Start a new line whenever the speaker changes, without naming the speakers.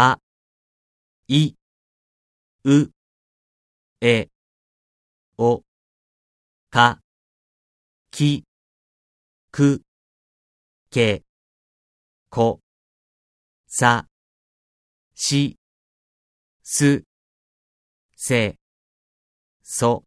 あ、い、う、え、お、か、き、く、け、こ、さ、し、す、せ、そ、